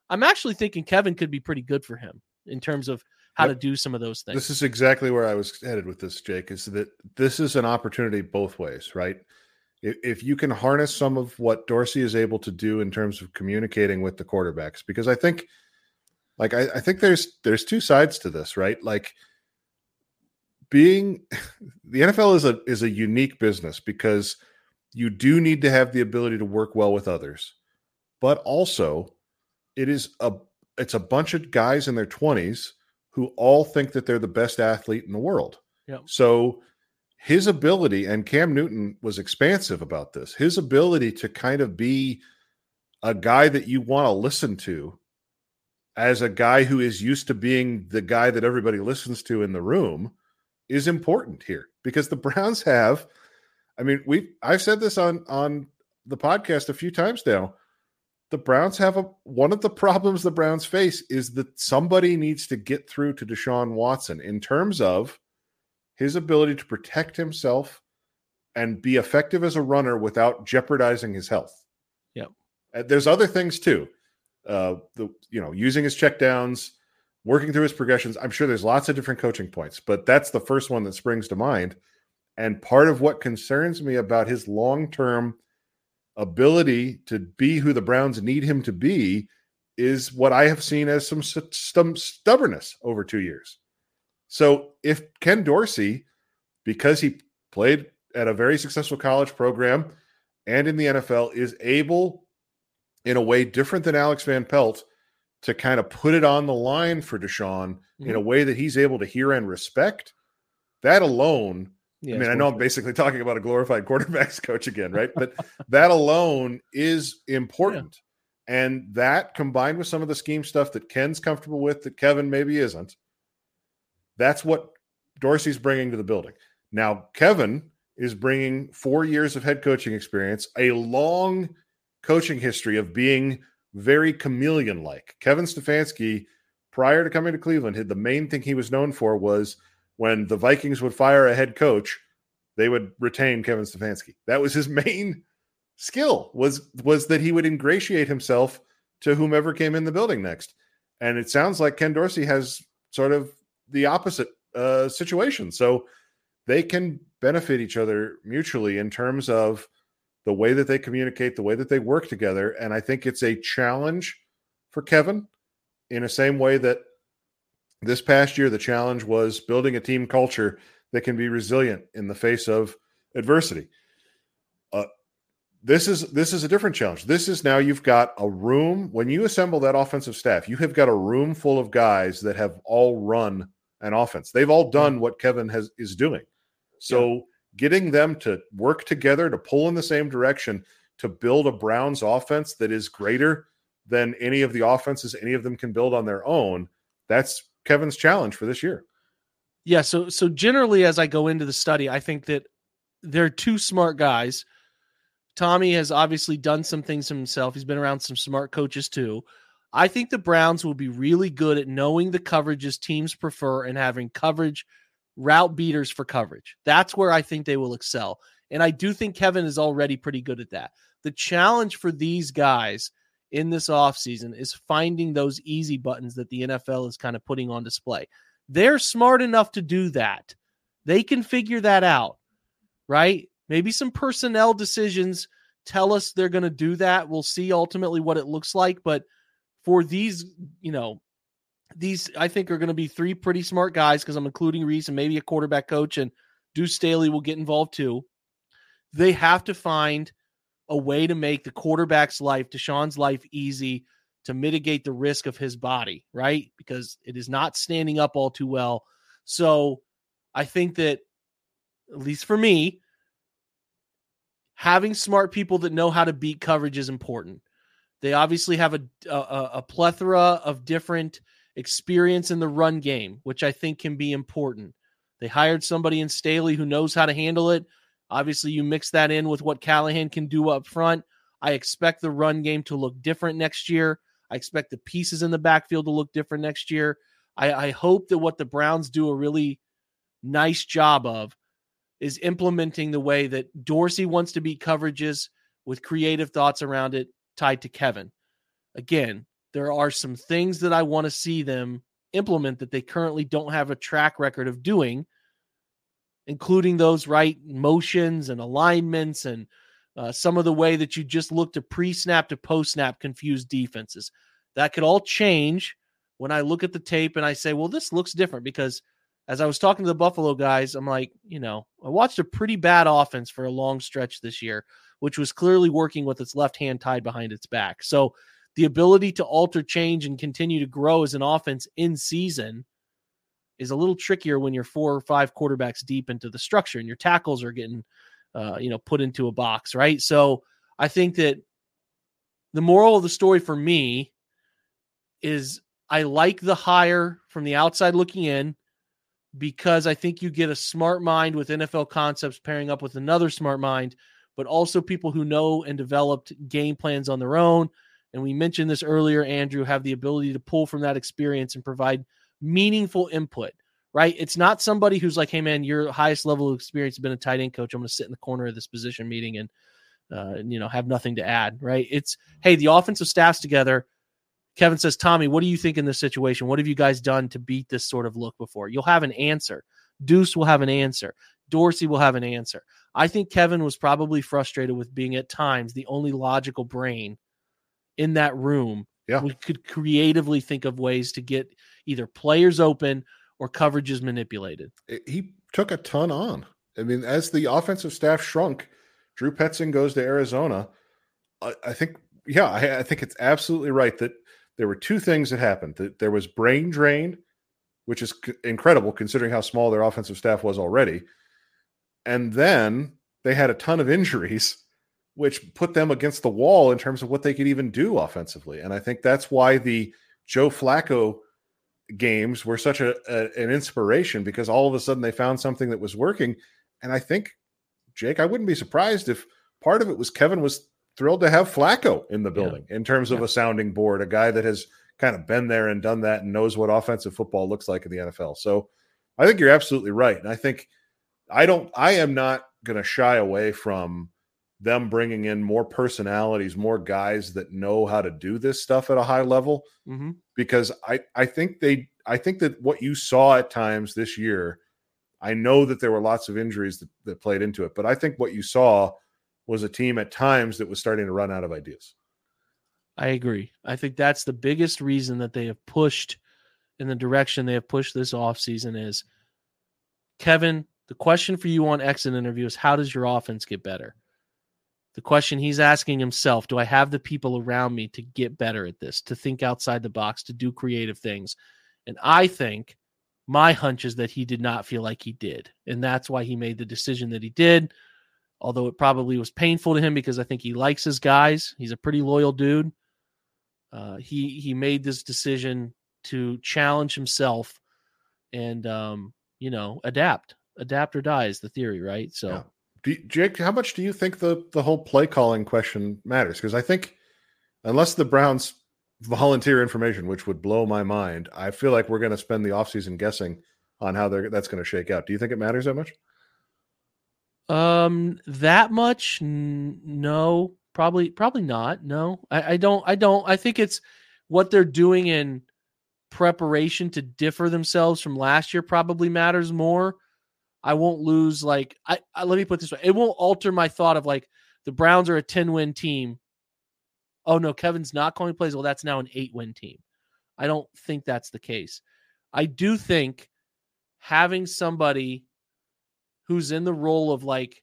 I'm actually thinking Kevin could be pretty good for him in terms of how yep. to do some of those things. This is exactly where I was headed with this, Jake. Is that this is an opportunity both ways, right? If, if you can harness some of what Dorsey is able to do in terms of communicating with the quarterbacks, because I think, like, I, I think there's there's two sides to this, right? Like, being the NFL is a is a unique business because you do need to have the ability to work well with others, but also it is a it's a bunch of guys in their 20s who all think that they're the best athlete in the world. Yep. So his ability and Cam Newton was expansive about this. His ability to kind of be a guy that you want to listen to as a guy who is used to being the guy that everybody listens to in the room is important here because the Browns have I mean, we I've said this on on the podcast a few times now. The Browns have a one of the problems the Browns face is that somebody needs to get through to Deshaun Watson in terms of his ability to protect himself and be effective as a runner without jeopardizing his health. Yep. Uh, there's other things too. Uh, the you know using his checkdowns, working through his progressions. I'm sure there's lots of different coaching points, but that's the first one that springs to mind. And part of what concerns me about his long term ability to be who the Browns need him to be is what I have seen as some, some stubbornness over two years. So if Ken Dorsey, because he played at a very successful college program and in the NFL, is able in a way different than Alex Van Pelt to kind of put it on the line for Deshaun mm-hmm. in a way that he's able to hear and respect, that alone yeah, I mean, I know I'm basically talking about a glorified quarterbacks coach again, right? But that alone is important. Yeah. And that combined with some of the scheme stuff that Ken's comfortable with, that Kevin maybe isn't, That's what Dorsey's bringing to the building. Now, Kevin is bringing four years of head coaching experience, a long coaching history of being very chameleon like. Kevin Stefanski, prior to coming to Cleveland, the main thing he was known for was when the Vikings would fire a head coach, they would retain Kevin Stefanski. That was his main skill was was that he would ingratiate himself to whomever came in the building next. And it sounds like Ken Dorsey has sort of the opposite uh, situation. So they can benefit each other mutually in terms of the way that they communicate, the way that they work together. And I think it's a challenge for Kevin in the same way that this past year, the challenge was building a team culture that can be resilient in the face of adversity. Uh, this is this is a different challenge. This is now you've got a room when you assemble that offensive staff, you have got a room full of guys that have all run an offense. They've all done what Kevin has is doing. So yeah. getting them to work together to pull in the same direction to build a Browns offense that is greater than any of the offenses any of them can build on their own, that's Kevin's challenge for this year. Yeah, so so generally as I go into the study, I think that they're two smart guys. Tommy has obviously done some things himself. He's been around some smart coaches too. I think the Browns will be really good at knowing the coverages teams prefer and having coverage route beaters for coverage. That's where I think they will excel. And I do think Kevin is already pretty good at that. The challenge for these guys in this offseason is finding those easy buttons that the NFL is kind of putting on display. They're smart enough to do that. They can figure that out, right? Maybe some personnel decisions tell us they're going to do that. We'll see ultimately what it looks like. But for these, you know, these I think are going to be three pretty smart guys because I'm including Rees and maybe a quarterback coach and Deuce Staley will get involved too. They have to find a way to make the quarterback's life, Deshaun's life, easy to mitigate the risk of his body, right? Because it is not standing up all too well. So I think that, at least for me, having smart people that know how to beat coverage is important. They obviously have a, a, a plethora of different experience in the run game, which I think can be important. They hired somebody in Staley who knows how to handle it, Obviously, you mix that in with what Callahan can do up front. I expect the run game to look different next year. I expect the pieces in the backfield to look different next year. I, I hope that what the Browns do a really nice job of is implementing the way that Dorsey wants to beat coverages with creative thoughts around it tied to Kevin. Again, there are some things that I want to see them implement that they currently don't have a track record of doing including those right motions and alignments and uh, some of the way that you just look to pre snap to post snap confused defenses. That could all change when I look at the tape and I say, well, this looks different because as I was talking to the Buffalo guys, I'm like, you know, I watched a pretty bad offense for a long stretch this year, which was clearly working with its left hand tied behind its back. So the ability to alter, change, and continue to grow as an offense in season is a little trickier when you're four or five quarterbacks deep into the structure and your tackles are getting uh, you know put into a box right so i think that the moral of the story for me is i like the hire from the outside looking in because i think you get a smart mind with nfl concepts pairing up with another smart mind but also people who know and developed game plans on their own and we mentioned this earlier andrew have the ability to pull from that experience and provide meaningful input, right? It's not somebody who's like, hey, man, your highest level of experience has been a tight end coach. I'm going to sit in the corner of this position meeting and, uh, you know, have nothing to add, right? It's, hey, the offensive staff's together. Kevin says, Tommy, what do you think in this situation? What have you guys done to beat this sort of look before? You'll have an answer. Deuce will have an answer. Dorsey will have an answer. I think Kevin was probably frustrated with being at times the only logical brain in that room. Yeah. We could creatively think of ways to get either players open or coverages manipulated. He took a ton on. I mean, as the offensive staff shrunk, Drew Petzing goes to Arizona. I, I think, yeah, I, I, think it's absolutely right that there were two things that happened. There was brain drain, which is incredible considering how small their offensive staff was already, and then they had a ton of injuries, which put them against the wall in terms of what they could even do offensively. And I think that's why the Joe Flacco games were such a, a, an inspiration because all of a sudden they found something that was working. And I think, Jake, I wouldn't be surprised if part of it was Kevin was thrilled to have Flacco in the building yeah. in terms of yeah. a sounding board, a guy that has kind of been there and done that and knows what offensive football looks like in the NFL. So I think you're absolutely right. And I think I don't, I am not going to shy away from them bringing in more personalities, more guys that know how to do this stuff at a high level. Mm-hmm. Because I, I think they, I think that what you saw at times this year, I know that there were lots of injuries that, that played into it, but I think what you saw was a team at times that was starting to run out of ideas. I agree. I think that's the biggest reason that they have pushed in the direction they have pushed this offseason is Kevin, the question for you on exit interview is how does your offense get better? The question he's asking himself, do I have the people around me to get better at this, to think outside the box, to do creative things? And I think my hunch is that he did not feel like he did. And that's why he made the decision that he did although it probably was painful to him because I think he likes his guys. He's a pretty loyal dude. Uh, he he made this decision to challenge himself and um, you know adapt, adapt or die is the theory, right? So, yeah. you, Jake, how much do you think the the whole play calling question matters? Because I think unless the Browns volunteer information, which would blow my mind, I feel like we're going to spend the offseason guessing on how that's going to shake out. Do you think it matters that much? Um, that much? N- no, probably, probably not. No, I, I don't. I don't. I think it's what they're doing in preparation to differ themselves from last year probably matters more. I won't lose like I, I let me put this way. It won't alter my thought of like the Browns are a 10 win team. Oh no, Kevin's not calling plays. Well, that's now an 8 win team. I don't think that's the case. I do think having somebody who's in the role of like,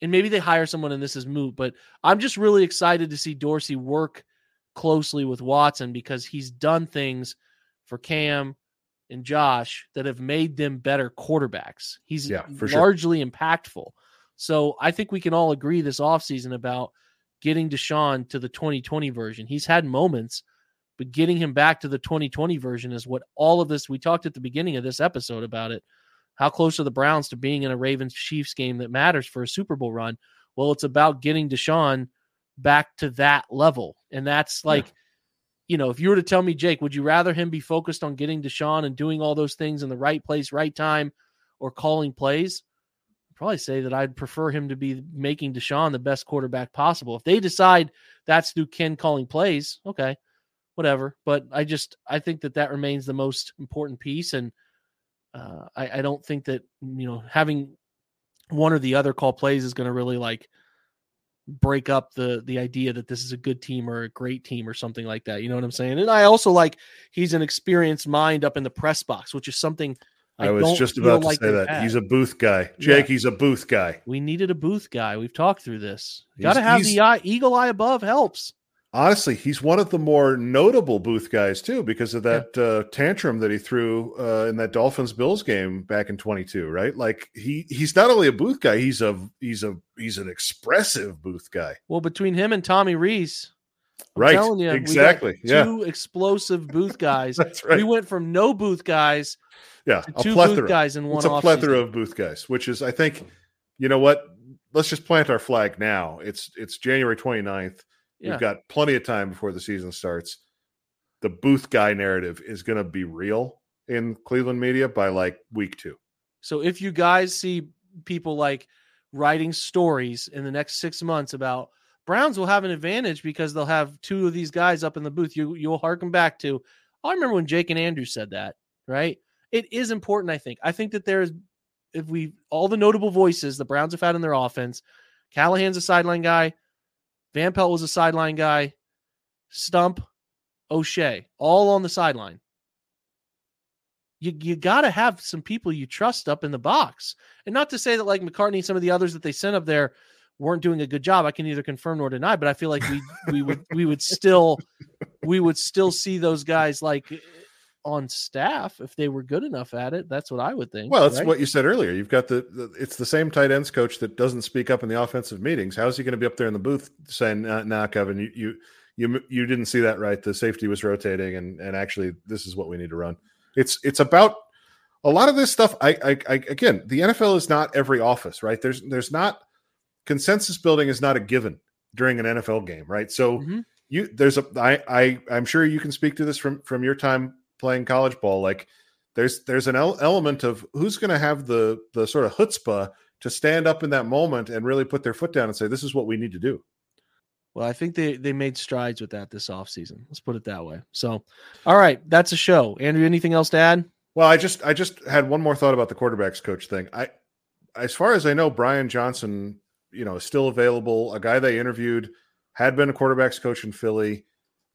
and maybe they hire someone and this is moot, but I'm just really excited to see Dorsey work closely with Watson because he's done things for Cam and Josh that have made them better quarterbacks. He's yeah, largely sure. impactful. So I think we can all agree this offseason about getting Deshaun to the 2020 version. He's had moments, but getting him back to the 2020 version is what all of this we talked at the beginning of this episode about it how close are the Browns to being in a Ravens Chiefs game that matters for a Super Bowl run? Well, it's about getting Deshaun back to that level. And that's like, yeah. you know, if you were to tell me, Jake, would you rather him be focused on getting Deshaun and doing all those things in the right place, right time, or calling plays? I'd probably say that I'd prefer him to be making Deshaun the best quarterback possible. If they decide that's through Ken calling plays, okay, whatever. But I just, I think that that remains the most important piece. And, uh, I, I don't think that you know having one or the other call plays is going to really like break up the the idea that this is a good team or a great team or something like that. You know what I'm saying? And I also like he's an experienced mind up in the press box, which is something I, I was just about to like say that had. he's a booth guy. Jake, yeah. he's a booth guy. We needed a booth guy. We've talked through this. Got to have the eye, eagle eye above helps honestly, he's one of the more notable booth guys too, because of that yeah. uh, tantrum that he threw uh, in that Dolphins Bills game back in 22. Right, like he he's not only a booth guy, he's a he's a he's an expressive booth guy. Well, between him and Tommy Rees, I'm right, you, exactly. Yeah, two explosive booth guys. That's right. We went from no booth guys, yeah, two booth guys in one. It's a plethora season. of booth guys, which is, I think, you know what? Let's just plant our flag now. It's it's January 29th yeah. We've got plenty of time before the season starts. The booth guy narrative is going to be real in Cleveland media by like week two. So if you guys see people like writing stories in the next six months about Browns will have an advantage because they'll have two of these guys up in the booth. You you'll harken back to I remember when Jake and Andrew said that, right? It is important, I think. I think that there's if we all the notable voices the Browns have had in their offense, Callahan's a sideline guy, Van Pelt was a sideline guy. Stump, O'Shea, all on the sideline. You, you got to have some people you trust up in the box. And not to say that like McCartney and some of the others that they sent up there weren't doing a good job. I can neither confirm nor deny, but I feel like we we would we would still we would still see those guys like on staff if they were good enough at it. That's what I would think. Well, that's right? what you said earlier. You've got the, the, it's the same tight ends coach that doesn't speak up in the offensive meetings. How is he going to be up there in the booth saying, "Nah, nah Kevin, you, you you you didn't see that right. The safety was rotating, and and actually, this is what we need to run. It's it's about a lot of this stuff. I, I, I again, the NFL is not every office, right? There's there's not consensus building is not a given during an NFL game, right? So mm-hmm. you there's a I I I'm sure you can speak to this from from your time playing college ball. Like there's there's an el- element of who's going to have the the sort of chutzpah to stand up in that moment and really put their foot down and say this is what we need to do. Well, I think they they made strides with that this offseason. Let's put it that way. So, all right, that's a show. Andrew, anything else to add? Well, I just I just had one more thought about the quarterbacks coach thing. I as far as I know, Brian Johnson, you know, is still available. A guy they interviewed had been a quarterbacks coach in Philly.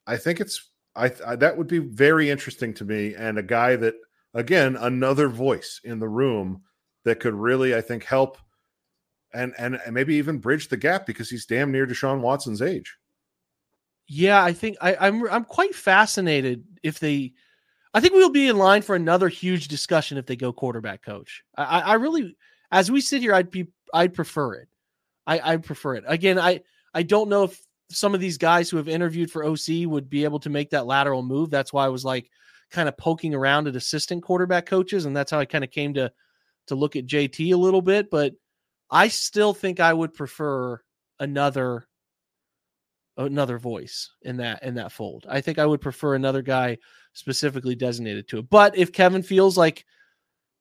I think it's I, I that would be very interesting to me and a guy that again another voice in the room that could really I think help and and, and maybe even bridge the gap because he's damn near Deshaun Watson's age. Yeah, I think I, I'm I'm quite fascinated if they. I think we'll be in line for another huge discussion if they go quarterback coach. I, I really, as we sit here, I'd be I'd prefer it. I I prefer it. Again, I I don't know if some of these guys who have interviewed for OC would be able to make that lateral move. That's why I was like kind of poking around at assistant quarterback coaches, and that's how I kind of came to to look at JT a little bit. But I still think I would prefer another another voice in that in that fold. I think I would prefer another guy specifically designated to it. But if Kevin feels like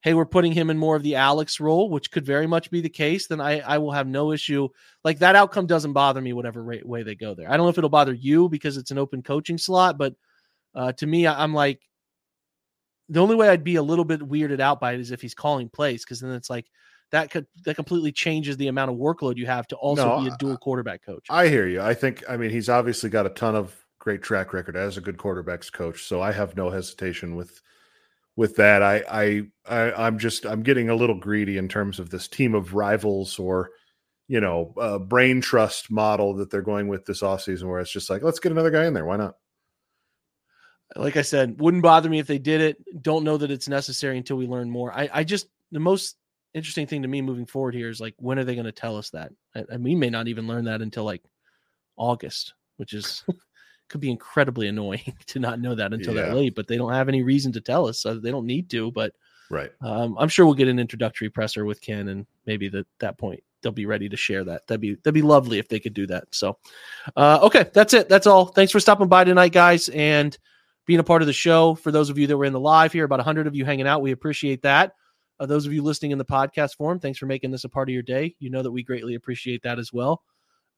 hey, we're putting him in more of the Alex role, which could very much be the case, then I, I will have no issue. Like that outcome doesn't bother me, whatever way they go there. I don't know if it'll bother you because it's an open coaching slot, but uh, to me, I'm like, the only way I'd be a little bit weirded out by it is if he's calling plays, because then it's like, that could that completely changes the amount of workload you have to also no, be a dual quarterback coach. I hear you. I think I mean he's obviously got a ton of great track record as a good quarterbacks coach, so I have no hesitation with with that. I I, I am just I'm getting a little greedy in terms of this team of rivals or you know uh, brain trust model that they're going with this offseason where it's just like let's get another guy in there. Why not? Like I said, wouldn't bother me if they did it. Don't know that it's necessary until we learn more. I, I just the most interesting thing to me moving forward here is like when are they going to tell us that? And we may not even learn that until like August, which is could be incredibly annoying to not know that until yeah. that late. But they don't have any reason to tell us, so they don't need to. But right, um, I'm sure we'll get an introductory presser with Ken, and maybe at that point they'll be ready to share that. That'd be that'd be lovely if they could do that. So, uh, okay, that's it. That's all. Thanks for stopping by tonight, guys, and being a part of the show. For those of you that were in the live here, about 100 of you hanging out, we appreciate that. Uh, those of you listening in the podcast form, thanks for making this a part of your day. You know that we greatly appreciate that as well.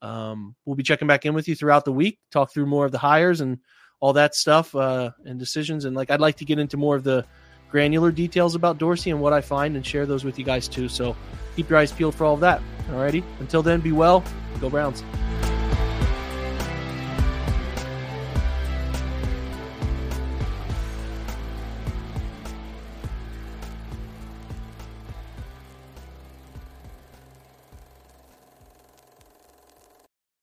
Um, we'll be checking back in with you throughout the week, talk through more of the hires and all that stuff uh, and decisions. And like, I'd like to get into more of the granular details about Dorsey and what I find and share those with you guys too. So keep your eyes peeled for all of that. Alrighty. Until then, be well. Go Browns.